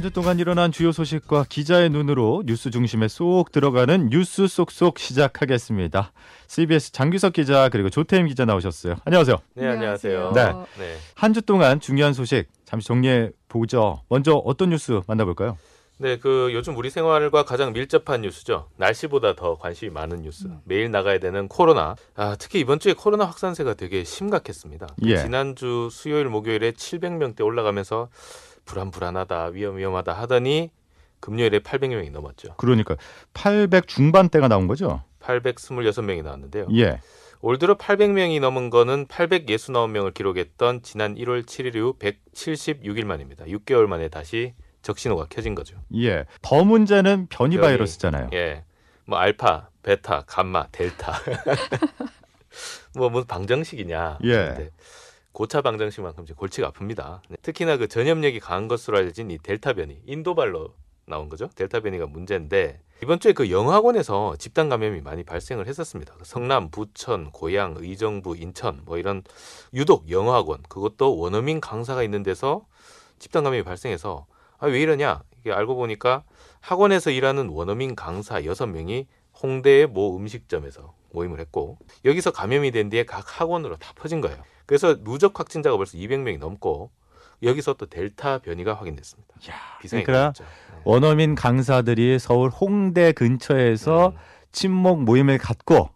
한 주 동안 일어난 주요 소식과 기자의 눈으로 뉴스 중심에 쏙 들어가는 뉴스 쏙쏙 시작하겠습니다. CBS 장규석 기자 그리고 조태임 기자 나오셨어요. 안녕하세요. 네, 안녕하세요. 네. 네. 한 주 동안 중요한 소식 잠시 정리해 보죠. 먼저 어떤 뉴스 만나볼까요? 네, 그 요즘 우리 생활과 가장 밀접한 뉴스죠. 날씨보다 더 관심이 많은 뉴스. 매일 나가야 되는 코로나. 아, 특히 이번 주에 코로나 확산세가 되게 심각했습니다. 그 예. 지난주 수요일 목요일에 700명대 올라가면서 불안 불안하다, 위험 위험하다 하더니 금요일에 800명이 넘었죠. 그러니까 800 중반대가 나온 거죠? 826명이 나왔는데요. 예. 올 들어 800명이 넘은 거는 869명을 기록했던 지난 1월 7일 이후 176일 만입니다. 6개월 만에 다시 적신호가 켜진 거죠. 예. 더 문제는 변이 변이. 바이러스잖아요. 예. 뭐 알파, 베타, 감마, 델타. 뭐 무슨 방정식이냐. 예. 근데 고차 방정식만큼 골치가 아픕니다. 네. 특히나 그 전염력이 강한 것으로 알려진 이 델타 변이, 인도발로 나온 거죠. 델타 변이가 문제인데 이번 주에 그 영화관에서 집단 감염이 많이 발생을 했었습니다. 그 성남, 부천, 고양, 의정부, 인천 뭐 이런 유독 영화학원 그것도 원어민 강사가 있는 데서 집단 감염이 발생해서 아 왜 이러냐 이게 알고 보니까 학원에서 일하는 원어민 강사 여섯 명이 홍대의 모 음식점에서 모임을 했고 여기서 감염이 된 뒤에 각 학원으로 다 퍼진 거예요. 그래서 누적 확진자가 벌써 200명이 넘고 여기서 또 델타 변이가 확인됐습니다. 야, 그러니까. 네. 원어민 강사들이 서울 홍대 근처에서 음, 친목 모임을 갖고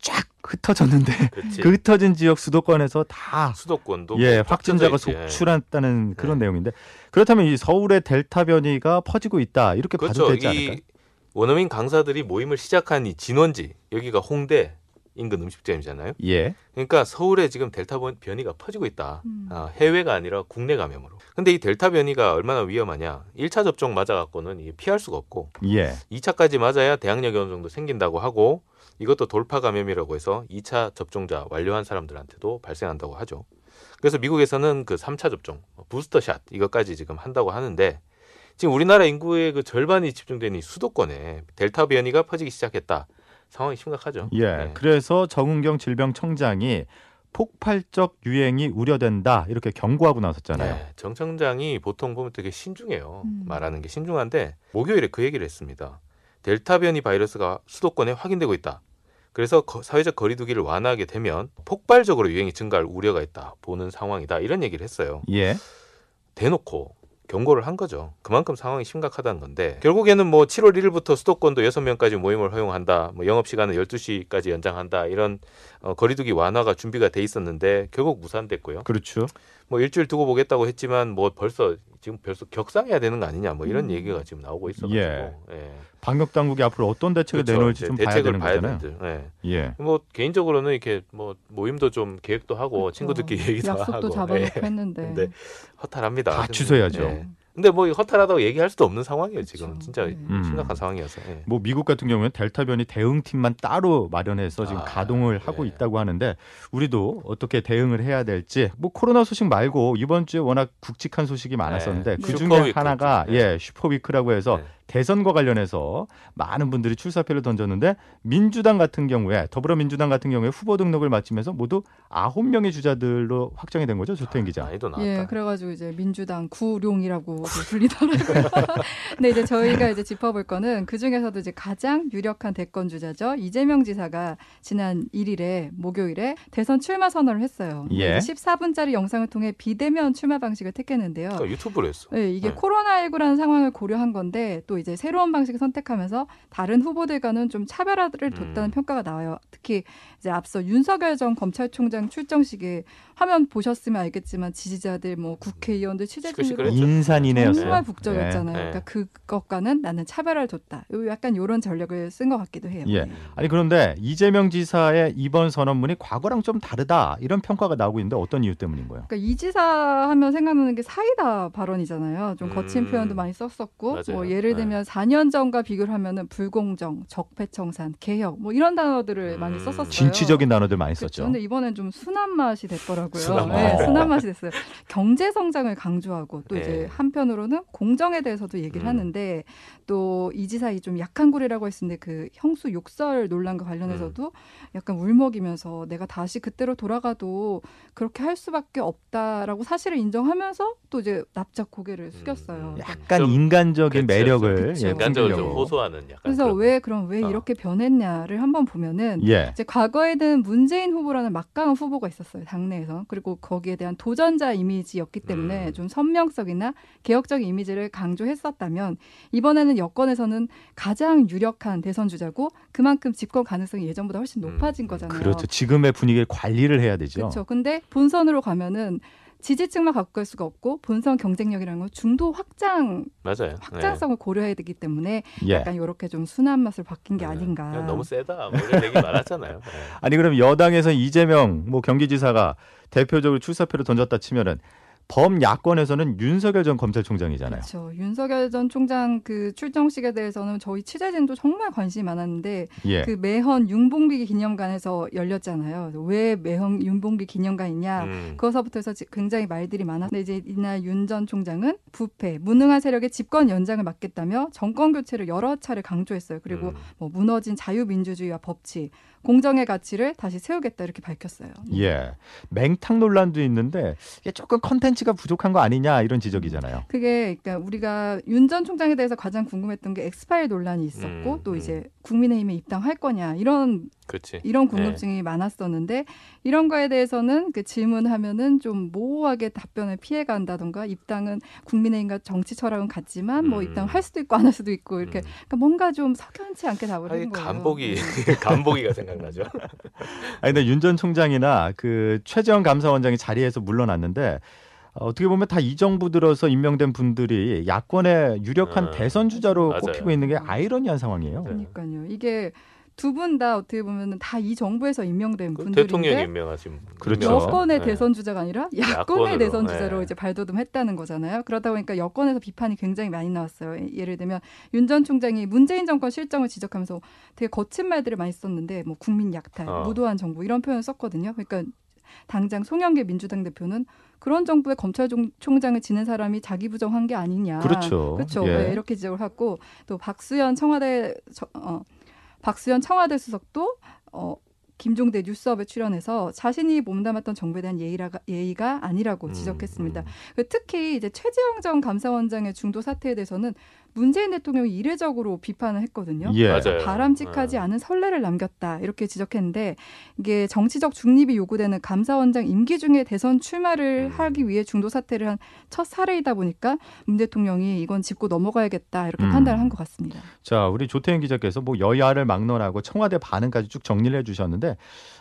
쫙 흩어졌는데 그치. 그 흩어진 지역 수도권에서 다 수도권도 예, 뭐 확진자가 있지. 속출했다는 그런 네. 내용인데 그렇다면 이 서울의 델타 변이가 퍼지고 있다 이렇게 봐도 그렇죠. 되지 않을까요? 이 원어민 강사들이 모임을 시작한 이 진원지 여기가 홍대 인근 음식점이잖아요. 예, 그러니까 서울에 지금 델타 번- 변이가 퍼지고 있다. 음. 아, 해외가 아니라 국내 감염으로. 근데 이 델타 변이가 얼마나 위험하냐? 1차 접종 맞아갖고는 이게 피할 수가 없고 예, 2차까지 맞아야 대항력이 어느 정도 생긴다고 하고 이것도 돌파 감염이라고 해서 2차 접종자 완료한 사람들한테도 발생한다고 하죠. 그래서 미국에서는 그 3차 접종, 부스터샷 이것까지 지금 한다고 하는데 지금 우리나라 인구의 그 절반이 집중된 이 수도권에 델타 변이가 퍼지기 시작했다. 상황이 심각하죠. 예. 네. 그래서 정은경 질병청장이 폭발적 유행이 우려된다 이렇게 경고하고 나섰잖아요. 네, 정 청장이 보통 보면 되게 신중해요. 음. 말하는 게 신중한데 목요일에 그 얘기를 했습니다. 델타 변이 바이러스가 수도권에 확인되고 있다. 그래서 거- 사회적 거리두기를 완화하게 되면 폭발적으로 유행이 증가할 우려가 있다. 보는 상황이다. 이런 얘기를 했어요. 예, 대놓고 경고를 한 거죠. 그만큼 상황이 심각하다는 건데 결국에는 뭐 7월 1일부터 수도권도 6명까지 모임을 허용한다. 뭐 영업 시간은 12시까지 연장한다. 이런 어, 거리두기 완화가 준비가 돼 있었는데 결국 무산됐고요. 그렇죠. 뭐 일주일 두고 보겠다고 했지만 뭐 벌써 지금 벌써 격상해야 되는 거 아니냐 뭐 이런 음. 얘기가 지금 나오고 있어가지고 예. 예. 방역 당국이 앞으로 어떤 대책을 그렇죠. 내놓을지 좀 대책을 되는 봐야 거잖아요. 되는데 예. 예, 뭐 개인적으로는 이렇게 뭐 모임도 좀 계획도 하고 그렇죠. 친구들끼리 얘기도 약속도 하고 잡아놓고 예. 했는데. 허탈합니다. 다 취소해야죠. 예. 근데 뭐 허탈하다고 얘기할 수도 없는 상황이에요 지금 그렇죠. 진짜 네. 음. 심각한 상황이어서 예. 뭐 미국 같은 경우는 델타 변이 대응팀만 따로 마련해서 지금 아, 가동을 하고 네. 있다고 하는데 우리도 어떻게 대응을 해야 될지 뭐 코로나 소식 말고 이번 주에 워낙 굵직한 소식이 많았었는데 네. 그 중에 하나가. 네. 예 super week라고 해서 네. 대선과 관련해서 많은 분들이 출사표를 던졌는데 민주당 같은 경우에 더불어민주당 같은 경우에 후보 등록을 마치면서 모두 아홉 명의 주자들로 확정이 된 거죠 조태인 기자. 난이도 나왔다. 예, 그래가지고 이제 민주당 구룡이라고 불리더라고요. 근데 이제 저희가 이제 짚어볼 거는 그 중에서도 이제 가장 유력한 대권 주자죠. 이재명 지사가 지난 1일에 목요일에 대선 출마 선언을 했어요. 예. 14분짜리 영상을 통해 비대면 출마 방식을 택했는데요. 그러니까 유튜브로 했어. 네, 이게 네. 코로나19라는 상황을 고려한 건데 또 이제 새로운 방식을 선택하면서 다른 후보들과는 좀 차별화를 뒀다는 음. 평가가 나와요. 특히 이제 앞서 윤석열 전 검찰총장 출정식에 화면 보셨으면 알겠지만 지지자들 뭐 국회의원들 취재진들. 인산이네요. 정말 네. 북적였잖아요. 네. 그러니까 그것과는 나는 차별화를 뒀다. 요 약간 요런 전략을 쓴 것 같기도 해요. 예. 네. 아니 그런데 이재명 지사의 이번 선언문이 과거랑 좀 다르다 이런 평가가 나오고 있는데 어떤 이유 때문인 거예요? 그러니까 이 지사 하면 생각나는 게 사이다 발언이잖아요. 좀 거친 음. 표현도 많이 썼었고 맞아요. 뭐 예를 네. 들면 4년 전과 비교를 하면은 불공정, 적폐청산, 개혁 뭐 이런 단어들을 음. 많이 썼었어요. 진취적인 단어들 많이. 썼죠. 근데 이번엔 좀 순한 맛이 됐더라고요. 순한 맛. 네, 순한 맛이 됐어요. 경제 성장을 강조하고 또 네. 이제 한편으로는 공정에 대해서도 얘기를 음. 하는데 또 이 지사이 좀 약한 고리라고 했었는데 그 형수 욕설 논란과 관련해서도 음. 약간 울먹이면서 내가 다시 그때로 돌아가도 그렇게 할 수밖에 없다라고 사실을 인정하면서 또 이제 납작 고개를 숙였어요. 음. 약간 좀 인간적인 그렇죠, 매력을. 예, 인간적으로 좀 풍기려고. 호소하는 약간 그래서 그런- 왜 그럼 왜 어. 이렇게 변했냐를 한번 보면은 예. 이제 과거 에 는 문재인 후보라는 막강한 후보가 있었어요 당내에서 그리고 거기에 대한 도전자 이미지였기 때문에 음. 좀 선명성이나 개혁적인 이미지를 강조했었다면 이번에는 여권에서는 가장 유력한 대선 주자고 그만큼 집권 가능성이 예전보다 훨씬 음. 높아진 거잖아요. 그렇죠. 지금의 분위기를 관리를 해야 되죠. 그렇죠. 근데 본선으로 가면은 지지층만 갖고 갈 수가 없고 본선 경쟁력이라는 건 중도 확장 맞아요. 확장성을 고려해야 되기 때문에 예. 약간 이렇게 좀 순한 맛을 바뀐 게 네. 아닌가. 너무 세다. 뭐 이런 얘기 많았잖아요. 네. 아니 그럼 여당에서 이재명 뭐 경기지사가 대표적으로 출사표를 던졌다 치면은 범야권에서는 윤석열 전 검찰총장이잖아요. 그렇죠. 윤석열 전 총장 그 출정식에 대해서는 저희 취재진도 정말 관심이 많았는데 예. 그 매헌 윤봉비 기념관에서 열렸잖아요. 왜 매헌 윤봉비 기념관이냐? 음. 그거서부터 해서 지- 굉장히 말들이 많았는데 이제 이날 윤 전 총장은 부패, 무능한 세력의 집권 연장을 막겠다며 정권 교체를 여러 차례 강조했어요. 그리고 음. 뭐 무너진 자유민주주의와 법치, 공정의 가치를 다시 세우겠다 이렇게 밝혔어요. 예. 맹탕 논란도 있는데 이게 조금 컨텐츠 가 부족한 거 아니냐 이런 지적이잖아요. 그게 그러니까 우리가 윤 전 총장에 대해서 가장 궁금했던 게 엑스파일 논란이 있었고 음, 또 음. 이제 국민의힘에 입당할 거냐 이런 그렇지. 이런 궁금증이 많았었는데 이런 거에 대해서는 그 질문하면은 좀 모호하게 답변을 피해 간다던가 입당은 국민의힘과 정치 철학은 같지만 뭐 음. 입당할 수도 있고 안 할 수도 있고 이렇게 음. 그러니까 뭔가 좀 석연치 않게 답을 한 거예요. 간보기 네. 간보기가 생각나죠. 아니 근데 윤 전 총장이나 그 최재형 감사원장이 자리에서 물러났는데 어, 어떻게 보면 다 이 정부 들어서 임명된 분들이 야권의 유력한 음, 대선 주자로 맞아요. 꼽히고 있는 게 아이러니한 상황이에요. 네. 그러니까요. 이게 두 분 다 어떻게 보면은 다이 정부에서 임명된 그 분들인데 대통령이 임명하신 그렇죠. 여권의 네. 대선 주자가 아니라 야권의 야권으로, 대선 네. 주자로 이제 발돋움했다는 거잖아요. 그러다 보니까 여권에서 비판이 굉장히 많이 나왔어요. 예- 예를 들면 윤 전 총장이 문재인 정권 실정을 지적하면서 되게 거친 말들을 많이 썼는데 뭐 국민 약탈, 어. 무도한 정부 이런 표현을 썼거든요. 그러니까 당장 송영길 민주당 대표는 그런 정부의 검찰총장을 지낸 사람이 자기 부정한 게 아니냐. 그렇죠. 그렇죠. 예. 네, 이렇게 지적을 하고 또 박수현 청와대 저- 어, 박수현 청와대 수석도 어, 김종대 뉴스업에 출연해서 자신이 몸담았던 정부에 대한 예의라, 예의가 아니라고 음, 지적했습니다. 음. 그 특히 이제 최재형 전 감사원장의 중도 사태에 대해서는 문재인 대통령이 이례적으로 비판을 했거든요. 예. 맞아요. 바람직하지 네. 않은 선례를 남겼다 이렇게 지적했는데 이게 정치적 중립이 요구되는 감사원장 임기 중에 대선 출마를 음. 하기 위해 중도 사퇴를 한 첫 사례이다 보니까 문 대통령이 이건 짚고 넘어가야겠다 이렇게 음. 판단을 한 것 같습니다. 자, 우리 조태현 기자께서 뭐 여야를 막론하고 청와대 반응까지 쭉 정리를 해주셨는데,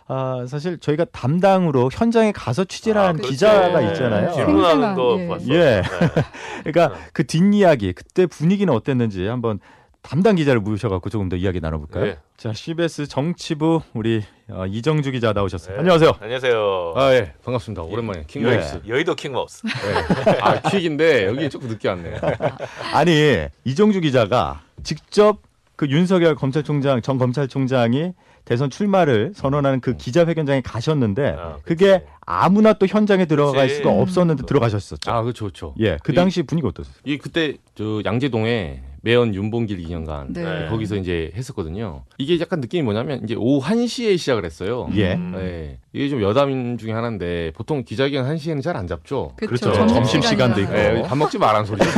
아, 사실 저희가 담당으로 현장에 가서 취재를 아, 한 그렇죠. 기자가 네. 있잖아요. 질문하는 생생한, 거 예. 봤어. 예. 네. 그러니까 네. 그 뒷이야기, 그때 분위기 는 어땠는지 한번 담당 기자를 모셔갖고 조금 더 이야기 나눠볼까요? 네. 자, CBS 정치부 우리 어, 이정주 기자 나오셨어요. 네. 안녕하세요. 안녕하세요. 아, 예. 반갑습니다. 오랜만에 킹마우스. 여의도 킹마우스. 예. 아, 퀵인데 여기 조금 늦게 왔네. 아니 이정주 기자가 직접 그 윤석열 검찰총장 전 검찰총장이 대선 출마를 선언하는 그 기자회견장에 가셨는데 아, 그게. 아무나 또 현장에 들어갈 그치. 수가 없었는데 음. 들어가셨었죠. 아, 그렇죠, 그렇죠. 예, 그 이- 당시 분위기 어떠세요? 이 그때 저 양재동에 매연 윤봉길 기념관 네. 네. 거기서 이제 했었거든요. 이게 약간 느낌이 뭐냐면 이제 오후 1시에 시작을 했어요. 예. 음. 예. 이게 좀 여담 중에 하나인데 보통 기자회견 1시에는 잘 안 잡죠. 그렇죠. 그렇죠. 점심 시간도. 있고. 예, 밥 먹지 말라는 소리죠.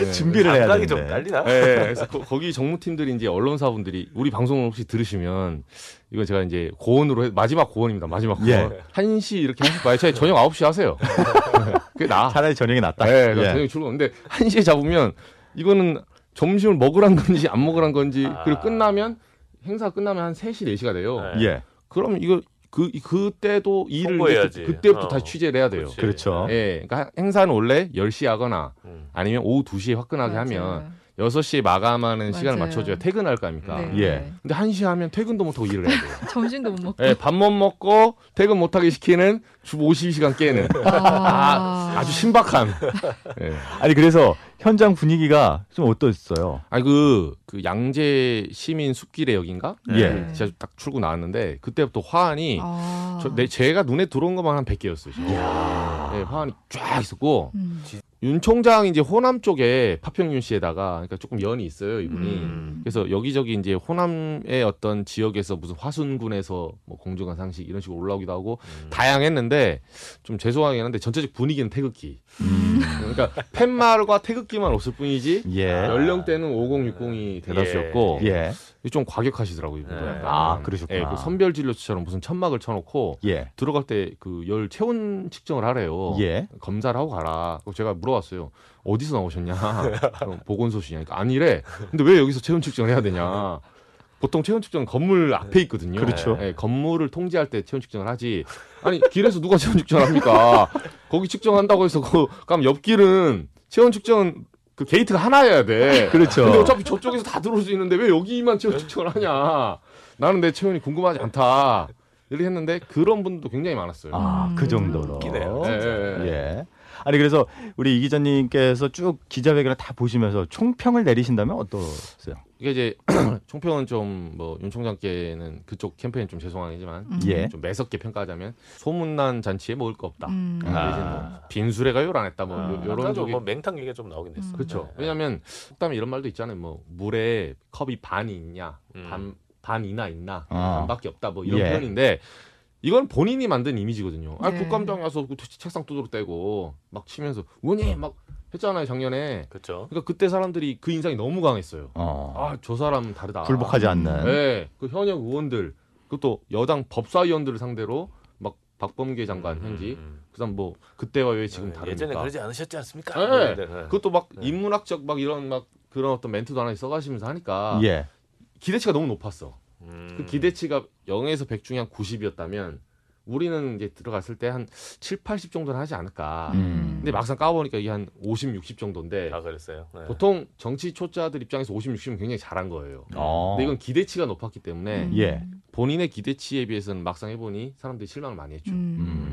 예. 준비를 해야 되는데. 좀? 예, 예. 그래서 거, 기 정무팀들이 이제 언론사분들이 우리 방송을 혹시 들으시면 이건 제가 이제 고언으로 해, 마지막 고언입니다. 마지막 고언. 예. 1시 이렇게 하실 바에 차라리 저녁 9시 하세요. 그게 나. 차라리 저녁이 낫다. 네, 예. 저녁 출근. 근데 1시에 잡으면 이거는 점심을 먹으란 건지 안 먹으란 건지 아. 그리고 끝나면 행사 끝나면 한 3시 4시가 돼요. 네. 예, 그럼 이거 그 그때도 일을. 이제 그, 때부터 어. 다시 취재를 해야 돼요. 그렇죠. 예. 그러니까 행사는 원래 10시에 하거나 음. 아니면 오후 2시에 화끈하게 맞아요. 하면 6시에 마감하는 시간을 맞아요. 맞춰줘야 퇴근할 거 아닙니까? 네. 예. 근데 1시 하면 퇴근도 못하고 일을 해야 돼요. 점심도 못 먹고. 예, 밥 못 먹고 퇴근 못하게 시키는 주 52시간 깨는 아, 아주 신박한. 예. 아니 그래서 현장 분위기가 좀 어떠셨어요? 아니 그, 그 양재 시민 숲길의 역인가? 예. 제가 딱 출구 나왔는데 그때부터 화환이 아. 저, 내, 제가 눈에 들어온 것만 한 100개였어요. 진짜. 예, 화환이 쫙 있었고 음. 윤 총장 이제 호남 쪽에 파평윤 씨에다가 그러니까 조금 연이 있어요 이분이. 음. 그래서 여기저기 이제 호남의 어떤 지역에서 무슨 화순군에서 뭐 공정한 상식 이런 식으로 올라오기도 하고 음. 다양했는데 좀 죄송하긴 한데 전체적 분위기는 태극기. 음. 그러니까 팻말과 태극기만 없을 뿐이지 예. 연령대는 5060이 대다수였고 예. 좀 과격하시더라고요. 네. 아, 그러셨구나. 예, 그 선별 진료처럼 무슨 천막을 쳐놓고 예. 들어갈 때 그 열 체온 측정을 하래요. 예. 검사를 하고 가라. 그래서 제가 물어봤어요. 어디서 나오셨냐? 그럼 보건소시냐? 그러니까 아니래. 근데 왜 여기서 체온 측정을 해야 되냐? 보통 체온 측정은 건물 앞에 있거든요. 그렇죠. 예, 건물을 통제할 때 체온 측정을 하지. 아니 길에서 누가 체온 측정을 합니까? 거기 측정한다고 해서 그 그럼 옆길은 체온 측정 그 게이트가 하나여야 돼. 그렇죠. 근데 어차피 저쪽에서 다 들어올 수 있는데 왜 여기만 체온 측정을 하냐? 나는 내 체온이 궁금하지 않다. 이렇게 했는데 그런 분도 굉장히 많았어요. 아, 음. 그 정도로. 웃기네요. 예, 예, 예. 예. 아니 그래서 우리 이 기자님께서 쭉 기자회견을 다 보시면서 총평을 내리신다면 어떠세요? 이게 이제 총평은 좀 뭐윤 총장께는 그쪽 캠페인 좀 죄송하지만 음. 예. 좀 매섭게 평가하자면 소문난 잔치에 먹을 거 없다. 음. 아. 대신 뭐 빈술에가 요란했다. 뭐 아, 요- 요런 쪽이 뭐 맹탕 얘기가 좀 나오긴 했어. 음. 그렇죠. 네. 왜냐하면 속담에 이런 말도 있잖아요. 뭐 물에 컵이 반이 있냐, 음. 반 반이나 있나, 아. 반밖에 없다. 뭐 이런 예. 표현인데 이건 본인이 만든 이미지거든요. 아 네. 국감장에 와서 그 책상 두드러 떼고 막 치면서 의원님 막 했잖아요 작년에. 그렇죠. 그러니까 그때 사람들이 그 인상이 너무 강했어요. 어. 아저 사람 다르다. 굴복하지 않는. 네, 그 현역 의원들 그것도 여당 법사위원들을 상대로 막 박범계 장관 현지 음, 음. 그다음 뭐 그때와 왜 지금 네, 다릅니까? 예전에 그러지 않으셨지 않습니까? 네. 네, 네. 그것도 막 네. 인문학적 막 이런 막 그런 어떤 멘트도 하나 써가시면서 하니까 예. 기대치가 너무 높았어. 음. 그 기대치가 0에서 100 중에 한 90이었다면 우리는 이제 들어갔을 때 한 7, 80 정도는 하지 않을까. 음. 근데 막상 까보니까 이게 한 50, 60 정도인데 아 그랬어요. 네. 보통 정치 초짜들 입장에서 50, 60은 굉장히 잘한 거예요. 어. 근데 이건 기대치가 높았기 때문에 음. 예. 본인의 기대치에 비해서는 막상 해보니 사람들이 실망을 많이 했죠. 음.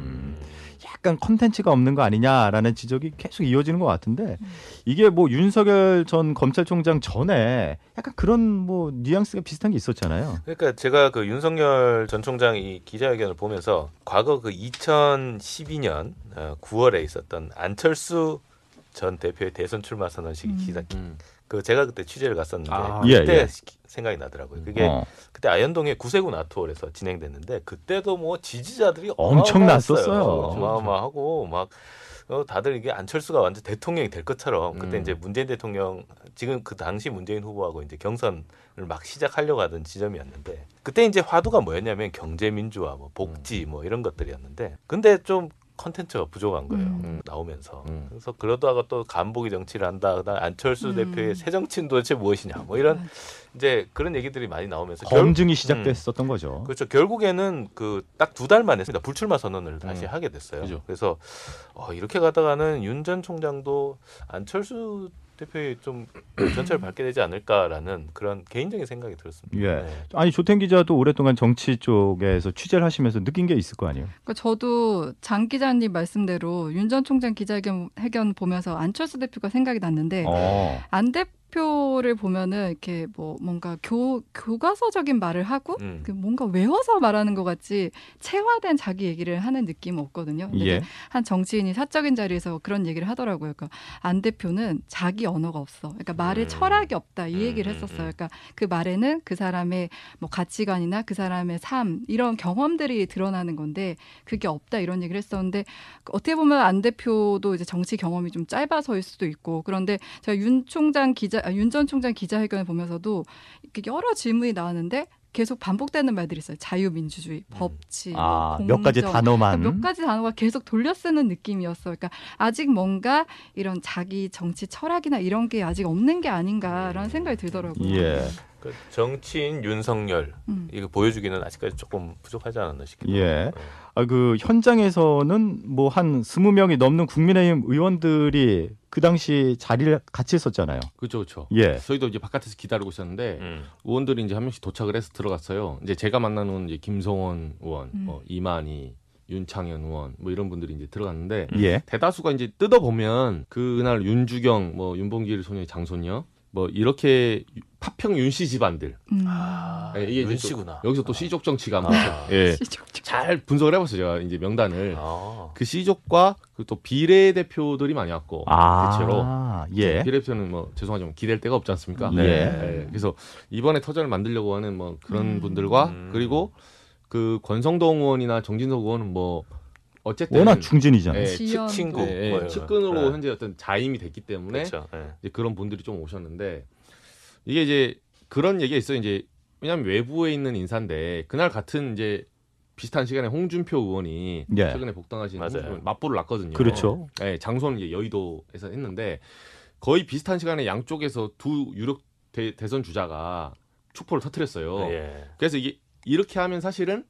음. 약간 컨텐츠가 없는 거 아니냐라는 지적이 계속 이어지는 것 같은데 이게 뭐 윤석열 전 검찰총장 전에 약간 그런 뭐 뉘앙스가 비슷한 게 있었잖아요. 그러니까 제가 그 윤석열 전 총장 이 기자회견을 보면서 과거 그 2012년 9월에 있었던 안철수 전 대표의 대선 출마 선언식 음. 기사 음. 그 제가 그때 취재를 갔었는데 아, 예, 그때 예. 생각이 나더라고요. 그게 어. 그때 아현동의 구세군 아트홀에서 진행됐는데 그때도 뭐 지지자들이 엄청. 났었어요. 어마어마하고 막 어, 다들 이게 안철수가 완전 대통령이 될 것처럼 그때 음. 이제 문재인 대통령 지금 그 당시 문재인 후보하고 이제 경선을 막 시작하려고 하던 지점이었는데 그때 이제 화두가 뭐였냐면 경제 민주화 뭐 복지 뭐 이런 것들이었는데 근데 좀 컨텐츠가 부족한 거예요. 음. 나오면서. 음. 그래서 그러다가 또 간보기 정치를 한다. 그다음 안철수 음. 대표의 새 정치는 도대체 무엇이냐. 뭐 이런 이제 그런 얘기들이 많이 나오면서 결- 검증이 시작됐었던 거죠. 그렇죠. 결국에는 그 딱 두 달 만에 했습니다. 불출마 선언을 다시 음. 하게 됐어요. 그죠. 그래서 어, 이렇게 가다가는 윤 전 총장도 안철수 대표의 좀 전철을 밟게 되지 않을까라는 그런 개인적인 생각이 들었습니다. 예. 네. 아니 조태인 기자도 오랫동안 정치 쪽에서 취재를 하시면서 느낀 게 있을 거 아니에요. 그러니까 저도 장 기자님 말씀대로 윤 전 총장 기자회견 회견 보면서 안철수 대표가 생각이 났는데 어. 안 대 표를 보면은 이렇게 뭐 뭔가 교 교과서적인 말을 하고 음. 그 뭔가 외워서 말하는 것 같지 체화된 자기 얘기를 하는 느낌은 없거든요. 근데 예. 한 정치인이 사적인 자리에서 그런 얘기를 하더라고요. 그러니까 안 대표는 자기 언어가 없어. 그러니까 말에 음. 철학이 없다. 이 음, 얘기를 음, 했었어요. 음. 그러니까 그 말에는 그 사람의 뭐 가치관이나 그 사람의 삶 이런 경험들이 드러나는 건데 그게 없다 이런 얘기를 했었는데 어떻게 보면 안 대표도 이제 정치 경험이 좀 짧아서일 수도 있고 그런데 제가 윤 총장 기자 아, 윤전 총장 기자회견을 보면서도 이렇게 여러 질문이 나왔는데 계속 반복되는 말들이 있어요. 자유민주주의, 법치, 아, 뭐몇 가지 공정. 단어만. 몇 가지 단어가 계속 돌려 쓰는 느낌이었어. 그러니까 아직 뭔가 이런 자기 정치 철학이나 이런 게 아직 없는 게 아닌가라는 생각이 들더라고요. 예. 그 정치인 윤석열 음. 이거 보여주기는 아직까지 조금 부족하지 않았나 싶기도 예. 하고. 아, 그 현장에서는 뭐 한 스무 명이 넘는 국민의힘 의원들이 그 당시 자리를 같이 있었잖아요. 그렇죠, 그렇죠. 예. 저희도 이제 바깥에서 기다리고 있었는데 음. 의원들이 이제 한 명씩 도착을 해서 들어갔어요. 이제 제가 만나는 이제 김성원 의원, 음. 뭐 이만희, 윤창현 의원 뭐 이런 분들이 이제 들어갔는데 예. 대다수가 이제 뜯어 보면 그날 윤주경, 뭐 윤봉길 소녀의 장손녀, 뭐 이렇게 파평 윤씨 집안들 음. 아, 예, 이게 윤씨구나. 여기서 또 시족 정치가 아. 한번 예. 시적적. 잘 분석을 해봤어요 제가 이제 명단을 아. 그 시족과 그또 비례 대표들이 많이 왔고 아, 대체로 예. 비례 대표는 뭐 죄송하지만 기댈 데가 없지 않습니까? 네. 예, 그래서 이번에 터전을 만들려고 하는 뭐 그런 음. 분들과 음. 그리고 그 권성동 의원이나 정진석 의원은 뭐 어쨌든 워낙 중진이잖아요. 예, 지연. 측- 친구. 예, 예, 뭐, 측근으로 예. 현재 어떤 자임이 됐기 때문에 그렇죠. 예. 이제 그런 분들이 좀 오셨는데 이게 이제 그런 얘기가 있어요. 이제 왜냐하면 외부에 있는 인사인데 그날 같은 이제 비슷한 시간에 홍준표 의원이 예. 최근에 복당하신 맞아요. 홍준표 의원 맞불을 났거든요. 그렇죠. 예, 장소는 이제 여의도에서 했는데 거의 비슷한 시간에 양쪽에서 두 유력 대, 선 주자가 촉포를 터뜨렸어요. 예. 그래서 이게 이렇게 하면 사실은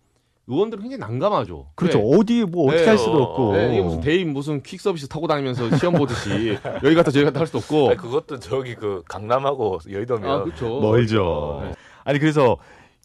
의원들은 굉장히 난감하죠. 그렇죠. 왜? 어디 뭐 어떻게 네, 할 수도 어, 없고. 네, 이게 무슨 대입 무슨 퀵 서비스 타고 다니면서 시험 보듯이 여기 갔다 저기 갔다 할 수도 없고. 아니, 그것도 저기 그 강남하고 여의도면 아, 그렇죠. 멀죠. 네. 아니 그래서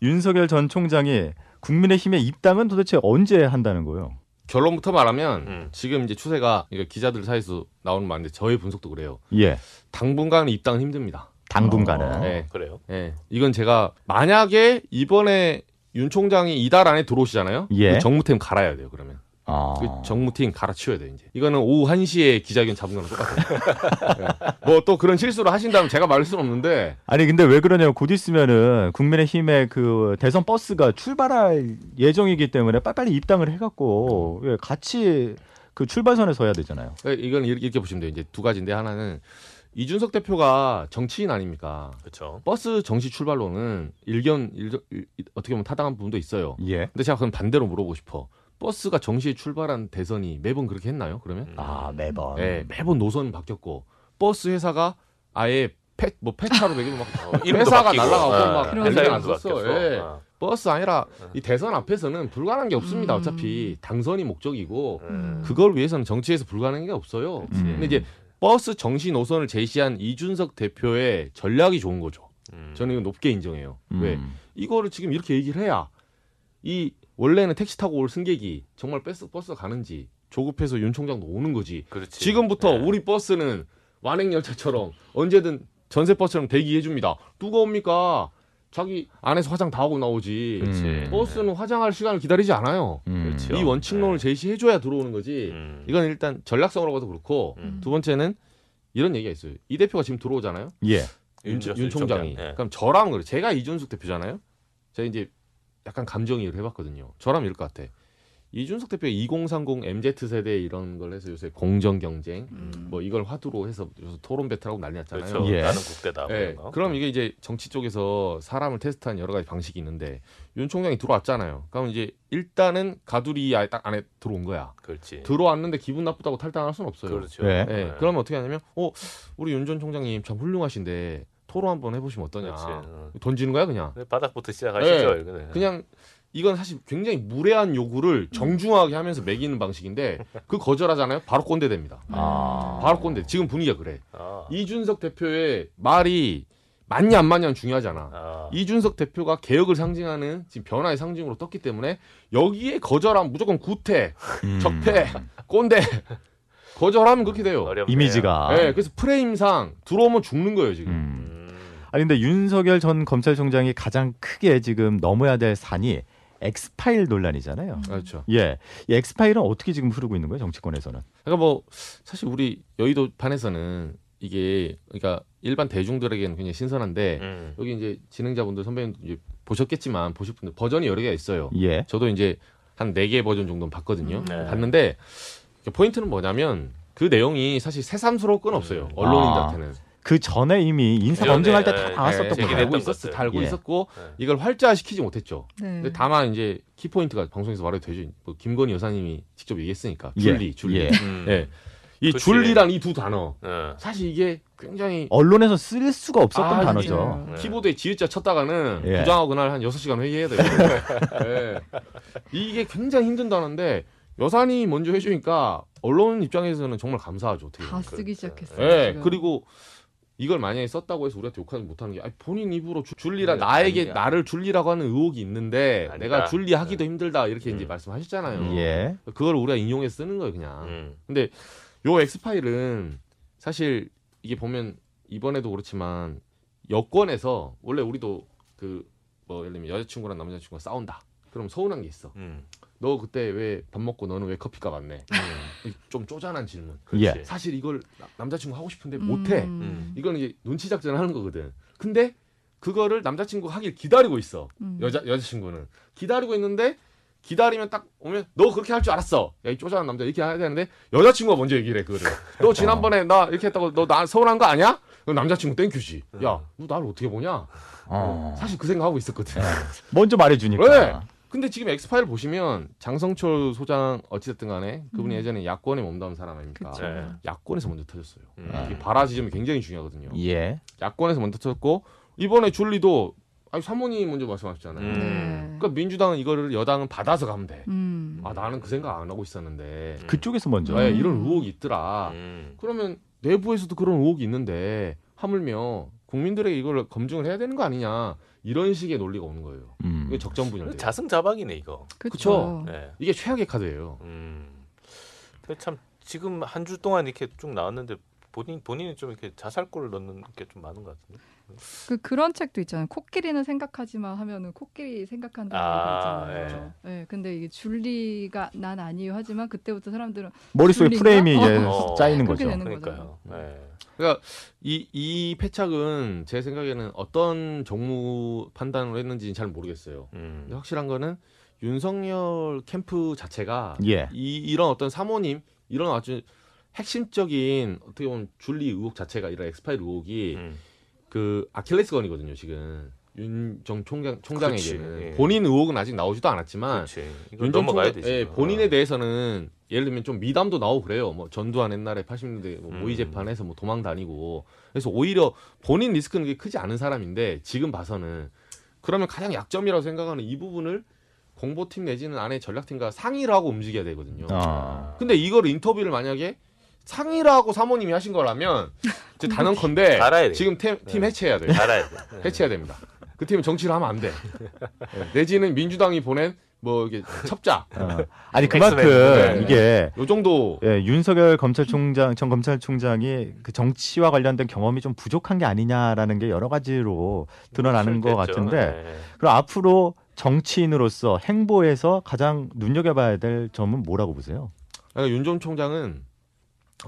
윤석열 전 총장이 국민의힘의 입당은 도대체 언제 한다는 거예요? 결론부터 말하면 음. 지금 이제 추세가 기자들 사이에서 나오는 말인데 저의 분석도 그래요. 예. 당분간 입당은 힘듭니다. 당분간은. 어, 네. 그래요. 예. 이건 제가 만약에 이번에 윤 총장이 이달 안에 들어오시잖아요. 예. 그 정무팀 갈아야 돼요. 그러면 아. 그 정무팀 갈아치워야 돼요. 이제 이거는 오후 1시에 기자회견 잡은 거랑 똑같아요. 뭐 또 그런 실수를 하신다면 제가 말할 수는 없는데 아니 근데 왜 그러냐면 곧 있으면은 국민의힘의 그 대선 버스가 출발할 예정이기 때문에 빨리빨리 입당을 해갖고 예, 같이 그 출발선에 서야 되잖아요. 예, 이건 이렇게, 이렇게 보시면 돼요. 이제 두 가지인데 하나는 이준석 대표가 정치인 아닙니까? 그렇죠. 버스 정시 출발로는 일견 일, 일- 어떻게 보면 타당한 부분도 있어요. 예. 근데 제가 그럼 반대로 물어보고 싶어. 버스가 정시에 출발한 대선이 매번 그렇게 했나요? 그러면? 음. 아 매번. 예, 매번 노선 바뀌었고 버스 회사가 아예 폐, 뭐 폐차로 매기고 막 어, 회사가. 날아가고 아, 막 그런 회사 난리가 이름도 났었어. 바뀌었어. 예. 아. 버스 아니라 이 대선 앞에서는 불가능한 게 없습니다. 음. 어차피 당선이 목적이고 음. 그걸 위해서는 정치에서 불가능한 게 없어요. 음. 근데 이제 버스 정시 노선을 제시한 이준석 대표의 전략이 좋은 거죠. 음. 저는 이거 높게 인정해요. 음. 왜? 이거를 지금 이렇게 얘기를 해야 이 원래는 택시 타고 올 승객이 정말 버스 버스 가는지 조급해서 윤 총장도 오는 거지. 그렇지. 지금부터 네. 우리 버스는 완행 열차처럼 언제든 전세 버스처럼 대기해 줍니다. 누가 옵니까? 자기 안에서 화장 다 하고 나오지. 음. 버스는 화장할 시간을 기다리지 않아요. 음. 그렇죠. 이 원칙론을 네. 제시해줘야 들어오는 거지. 음. 이건 일단 전략성으로 봐도 그렇고 음. 두 번째는 이런 얘기가 있어요. 이 대표가 지금 들어오잖아요. 예. 윤, 윤윤 총장이. 총장. 예. 그럼 저랑 그래. 제가 이준석 대표잖아요. 제가 이제 약간 감정이입을 해봤거든요. 저라면 이럴 것 같아. 이준석 대표 2030 MZ 세대 이런 걸 해서 요새 공정 경쟁 음. 뭐 이걸 화두로 해서 요새 토론 배틀하고 난리 났잖아요. 그렇죠. 예. 나는 국대다. 뭐 예. 그럼 이게 이제 정치 쪽에서 사람을 테스트한 여러 가지 방식이 있는데 윤 총장이 들어왔잖아요. 그럼 이제 일단은 가두리 아예 딱 안에 들어온 거야. 그렇지. 들어왔는데 기분 나쁘다고 탈당할 수는 없어요. 그렇죠. 네. 예, 그러면 어떻게 하냐면, 어, 우리 윤 전 총장님 참 훌륭하신데 토론 한번 해보시면 어떠냐. 그렇지. 어. 던지는 거야 그냥. 바닥부터 시작하시죠. 예. 이거는. 그냥 이건 사실 굉장히 무례한 요구를 정중하게 하면서 매기는 방식인데 그 거절하잖아요. 바로 꼰대 됩니다. 아. 바로 꼰대. 지금 분위기가 그래. 아. 이준석 대표의 말이 맞냐 안 맞냐는 중요하잖아. 아. 이준석 대표가 개혁을 상징하는 지금 변화의 상징으로 떴기 때문에 여기에 거절하면 무조건 구태, 음. 적폐, 꼰대. 거절하면 그렇게 돼요. 어렵네요. 이미지가. 네, 그래서 프레임상 들어오면 죽는 거예요 지금. 음. 음. 아니 근데 윤석열 전 검찰총장이 가장 크게 지금 넘어야 될 산이 엑스파일 논란이잖아요. 그렇죠. 예. 이 엑스파일은 어떻게 지금 흐르고 있는 거예요, 정치권에서는? 그러니까 뭐 사실 우리 여의도 판에서는 이게 그러니까 일반 대중들에게는 굉장히 신선한데 음. 여기 이제 진행자분들 선배님들 이제 보셨겠지만 보실 분들 버전이 여러 개가 있어요. 예. 저도 이제 한 네 개 버전 정도는 봤거든요. 음. 네. 봤는데 포인트는 뭐냐면 그 내용이 사실 새삼스러울 건 없어요. 언론인들한테는. 그 전에 이미 인사 검증할 때 예, 다 예, 나왔었던 네, 거예요. 알고 있었어. 다 알고 예. 있었고 네. 이걸 활자화시키지 못했죠. 네. 근데 다만 이제 키 포인트가 방송에서 말해도 되죠. 뭐 김건희 여사님이 직접 얘기했으니까 예, 줄리, 줄리. 예. 음. 예. 이 그치. 줄리란 이두 단어 예. 사실 이게 굉장히 언론에서 쓸 수가 없었던 아, 단어죠. 네. 키보드에 지읒자 쳤다가는 예. 부장하고 그날 한 6시간 회의해야 돼요. 예. 이게 굉장히 힘든 단어인데 여산이 먼저 해주니까 언론 입장에서는 정말 감사하죠. 어떻게 다 보면. 쓰기 시작했어요. 예. 지금. 그리고 이걸 만약에 썼다고 해서 우리한테 욕하지 못하는 게 아니, 본인 입으로 주- 줄리라 네, 나에게 아니야. 나를 줄리라고 하는 의혹이 있는데 아니다. 내가 줄리 하기도 힘들다 이렇게 이제 음. 말씀하셨잖아요. 예. 그걸 우리가 인용해서 쓰는 거예요, 그냥. 음. 근데 요 X-file은 사실 이게 보면 이번에도 그렇지만 여권에서 원래 우리도 그 뭐 예를 들면 여자친구랑 남자친구가 싸운다. 그럼 서운한 게 있어. 음. 너 그때 왜 밥 먹고 너는 왜 커피값 안 내? 음. 좀 쪼잔한 질문. 예. 사실 이걸 나- 남자친구 하고 싶은데 음. 못해. 음. 이거는 이제 눈치 작전을 하는 거거든. 근데 그거를 남자친구가 하길 기다리고 있어. 음. 여자 여자친구는 기다리고 있는데 기다리면 딱 오면 너 그렇게 할 줄 알았어. 야 이 쪼잔한 남자 이렇게 해야 되는데 여자친구가 먼저 얘기를 해 그거를. 너 지난번에 나 이렇게 했다고 너 나 서운한 거 아니야? 남자친구 thank you지. 야 너 나를 어떻게 보냐? 어. 사실 그 생각하고 있었거든. 먼저 말해주니까. 네. 근데 지금 X-file 보시면 장성철 소장 어찌됐든 간에 그분이 음. 예전에 야권에 몸담은 사람 아닙니까? 그쵸. 네. 야권에서 먼저 터졌어요. 음. 이게 발화 지점이 굉장히 중요하거든요. 예. 야권에서 먼저 터졌고 이번에 줄리도 아니 사모님 먼저 말씀하셨잖아요. 음. 네. 그러니까 민주당은 이거를 여당은 받아서 가면 돼. 음. 아 나는 그 생각 안 하고 있었는데 음. 그쪽에서 먼저. 네, 음. 이런 의혹이 있더라. 음. 그러면 내부에서도 그런 의혹이 있는데 하물며 국민들에게 이걸 검증을 해야 되는 거 아니냐 이런 식의 논리가 오는 거예요. 음. 이게 적정분열. 자승자박이네 이거. 그쵸. 네. 이게 최악의 카드예요. 음. 참 지금 한 주 동안 이렇게 쭉 나왔는데 본인 본인이 좀 이렇게 자살골을 넣는 게 좀 많은 것 같은데. 그 그런 책도 있잖아요. 코끼리는 생각하지만 하면은 코끼리 생각한다는 아, 있잖아요. 예. 근데 이게 줄리가 난 아니에요 하지만 그때부터 사람들은 머릿속에? 프레임이 예, 어. 짜이는 그렇게 거죠. 되는 그러니까요. 네. 그러니까 이, 이 패착은 제 생각에는 어떤 정무 판단을 했는지는 잘 모르겠어요. 음. 근데 확실한 거는 윤석열 캠프 자체가 예. 이, 이런 어떤 사모님 이런 아주 핵심적인 어떻게 보면 줄리 의혹 자체가 이런 엑스파일 의혹이 음. 그 아킬레스건이거든요 지금 윤정 총장 총장에게는 예. 본인 의혹은 아직 나오지도 않았지만 그렇지. 이거 윤전 넘어가야 총장 되지. 예, 어. 본인에 대해서는 예를 들면 좀 미담도 나오고 그래요. 뭐 전두환 옛날에 80년대 뭐 음. 모의 재판에서 뭐 도망 다니고 그래서 오히려 본인 리스크는 그게 크지 않은 사람인데 지금 봐서는 그러면 가장 약점이라고 생각하는 이 부분을 공보팀 내지는 안에 전략팀과 상의를 하고 움직여야 되거든요. 아. 근데 이걸 인터뷰를 만약에 상의를 하고 사모님이 하신 거라면 이제 단언컨대 달아야 돼. 지금 팀, 팀 네. 해체해야 돼요. 알아야 돼. 네. 해체해야 됩니다. 그 팀은 정치를 하면 안 돼. 네. 내지는 민주당이 보낸 뭐 이게 첩자 어. 아니. 그만큼 네. 이게 요 정도 예, 윤석열 검찰총장 전 검찰총장이 그 정치와 관련된 경험이 좀 부족한 게 아니냐라는 게 여러 가지로 드러나는 것. 같은데 네. 그럼 앞으로 정치인으로서 행보에서 가장 눈여겨봐야 될 점은 뭐라고 보세요? 그러니까 윤 전 총장은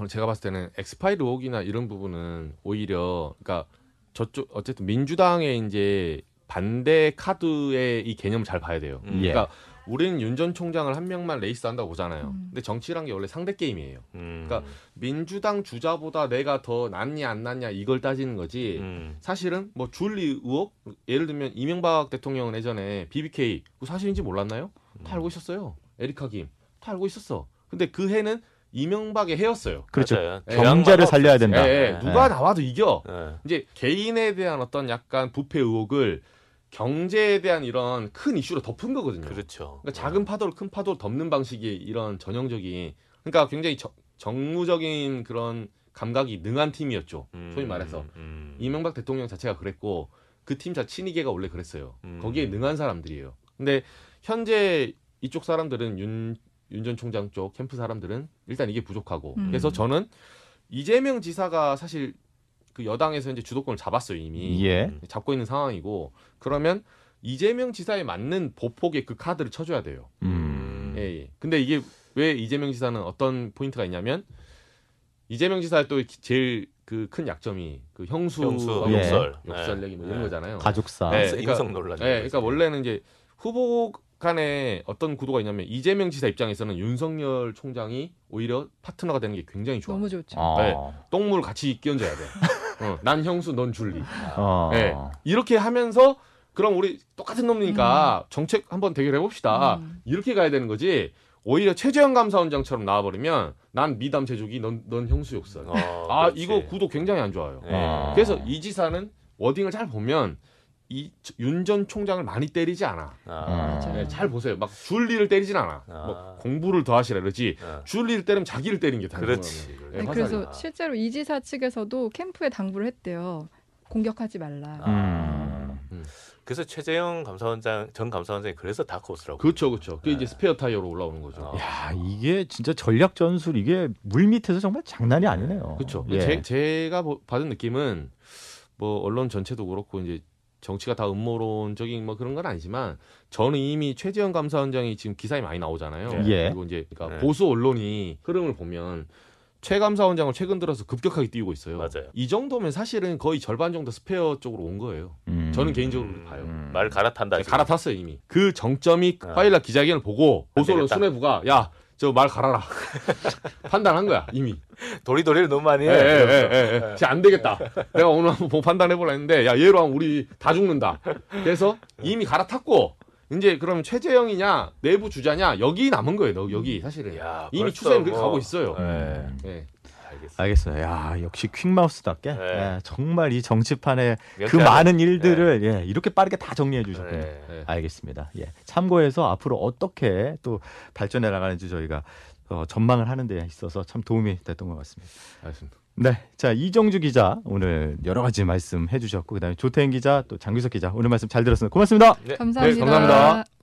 제가 봤을 때는 X-file 의혹이나 이런 부분은 오히려 그러니까 저쪽 어쨌든 민주당의 이제 반대 카드의 이 개념을 잘 봐야 돼요. 음. 예. 그러니까 우리는 윤 전 총장을 한 명만 레이스 한다고 보잖아요. 음. 근데 정치란 게 원래 상대 게임이에요. 음. 그러니까 민주당 주자보다 내가 더 낫냐 안 낫냐 이걸 따지는 거지. 음. 사실은 뭐 줄리 의혹 예를 들면 이명박 대통령은 예전에 BBK 그거 사실인지 몰랐나요? 다 알고 있었어요. 에리카 김 다 알고 있었어. 근데 그 해는 이명박의 해였어요. 그렇죠. 맞아요. 경제를 살려야. 된다. 예, 예. 네. 누가 나와도 이겨. 네. 이제 개인에 대한 어떤 약간 부패 의혹을 경제에 대한 이런 큰 이슈로 덮은 거거든요. 그렇죠. 그러니까 작은 파도를 큰 파도로 덮는 방식이 이런 전형적인 그러니까 굉장히 저- 정무적인 그런 감각이 능한 팀이었죠. 음. 소위 말해서 음. 이명박 대통령 자체가 그랬고 그 팀 자 친이계가 원래 그랬어요. 음. 거기에 능한 사람들이에요. 근데 현재 이쪽 사람들은 윤 윤 전 총장 쪽 캠프 사람들은 일단 이게 부족하고 음. 그래서 저는 이재명 지사가 사실 그 여당에서 이제 주도권을 잡았어요 이미 예. 잡고 있는 상황이고 그러면 이재명 지사에 맞는 보폭의 그 카드를 쳐줘야 돼요. 음. 예, 예. 근데 이게 왜 이재명 지사는 어떤 포인트가 있냐면 이재명 지사의 또 제일 그 큰 약점이 그 형수, 형수 예. 욕설. 욕설 네. 얘기 뭐 이런 네. 거잖아요. 가족사. 네. 인성- 그러니까- 인성 논란. 예, 그러니까 원래는 이제 후보 간에 어떤 구도가 있냐면 이재명 지사 입장에서는 윤석열 총장이 오히려 파트너가 되는 게 굉장히 좋아. 너무 좋죠. 어. 네. 똥물 같이 끼얹어야 돼. 어, 난 형수, 넌 줄리. 어. 네. 이렇게 하면서 그럼 우리 똑같은 놈이니까 정책 한번 대결해 봅시다. 음. 이렇게 가야 되는 거지. 오히려 최재형 감사원장처럼 나와버리면 난 미담 제조기, 넌, 넌 형수 욕설. 어, 아 그렇지. 이거 구도 굉장히 안 좋아요. 네. 아. 그래서 이 지사는 워딩을 잘 보면 이윤 전 총장을 많이 때리지 않아. 아, 맞아요. 네, 잘 보세요. 막 줄리를 때리진 않아. 아. 뭐 공부를 더 하시라 그러지. 어. 줄리를 때리면 자기를 때린 게 다른 그렇지. 거예요. 네, 네, 그래서 화살이. 실제로 이 지사 측에서도 캠프에 당부를 했대요. 공격하지 말라. 아. 음. 그래서 최재형 감사원장 전 감사원장이 그래서 다크호스라고. 그렇죠, 그렇죠. 그게 네. 이제 스페어 타이어로 올라오는 거죠. 어. 야 이게 진짜 전략 전술 이게 물 밑에서 정말 장난이 아니네요. 그렇죠. 예. 제, 제가 보- 받은 느낌은 뭐 언론 전체도 그렇고 이제 정치가 다 음모론적인 뭐 그런 건 아니지만 저는 이미 최재형 감사원장이 지금 기사에 많이 나오잖아요. 네. 예. 그리고 이제 그러니까 네. 보수 언론이 흐름을 보면 최 감사원장을 최근 들어서 급격하게 띄우고 있어요. 맞아요. 이 정도면 사실은 거의 절반 정도 스페어 쪽으로 온 거예요. 음. 저는 개인적으로 음, 봐요. 음. 말 갈아탄다. 갈아탔어요 이미. 그 정점이 아. 화요일날 기자회견을 보고 안 보수 언론. 수뇌부가 야 저 말 갈아라 판단한 거야 이미. 도리도리를 너무 많이 예, 해. 예, 예. 예, 예. 진짜 안 되겠다. 내가 오늘 한번 보- 판단해보라 했는데, 야, 얘로 하면 우리 다 죽는다. 그래서 이미 갈아탔고, 이제 그럼 최재형이냐, 내부 주자냐, 여기 남은 거예요, 너, 여기, 사실은. 야, 이미 추세는 그렇게 뭐- 가고 있어요. 네. 예. 알겠습니다. 알겠어요. 야 역시 퀵마우스답게 네. 예, 정말 이 정치판의 그. 많은 일들을 예, 이렇게 빠르게 다 정리해 주셨군요. 네. 예. 알겠습니다. 예. 참고해서 앞으로 어떻게 또 발전해 나가는지 저희가 어, 전망을 하는 데 있어서 참 도움이 됐던 것 같습니다. 알겠습니다. 네. 자, 이정주 기자 오늘 여러 가지 말씀 해 주셨고 그다음에 조태인 기자 또 장규석 기자 오늘 말씀 잘 들었습니다. 고맙습니다. 네. 감사합니다. 감사합니다.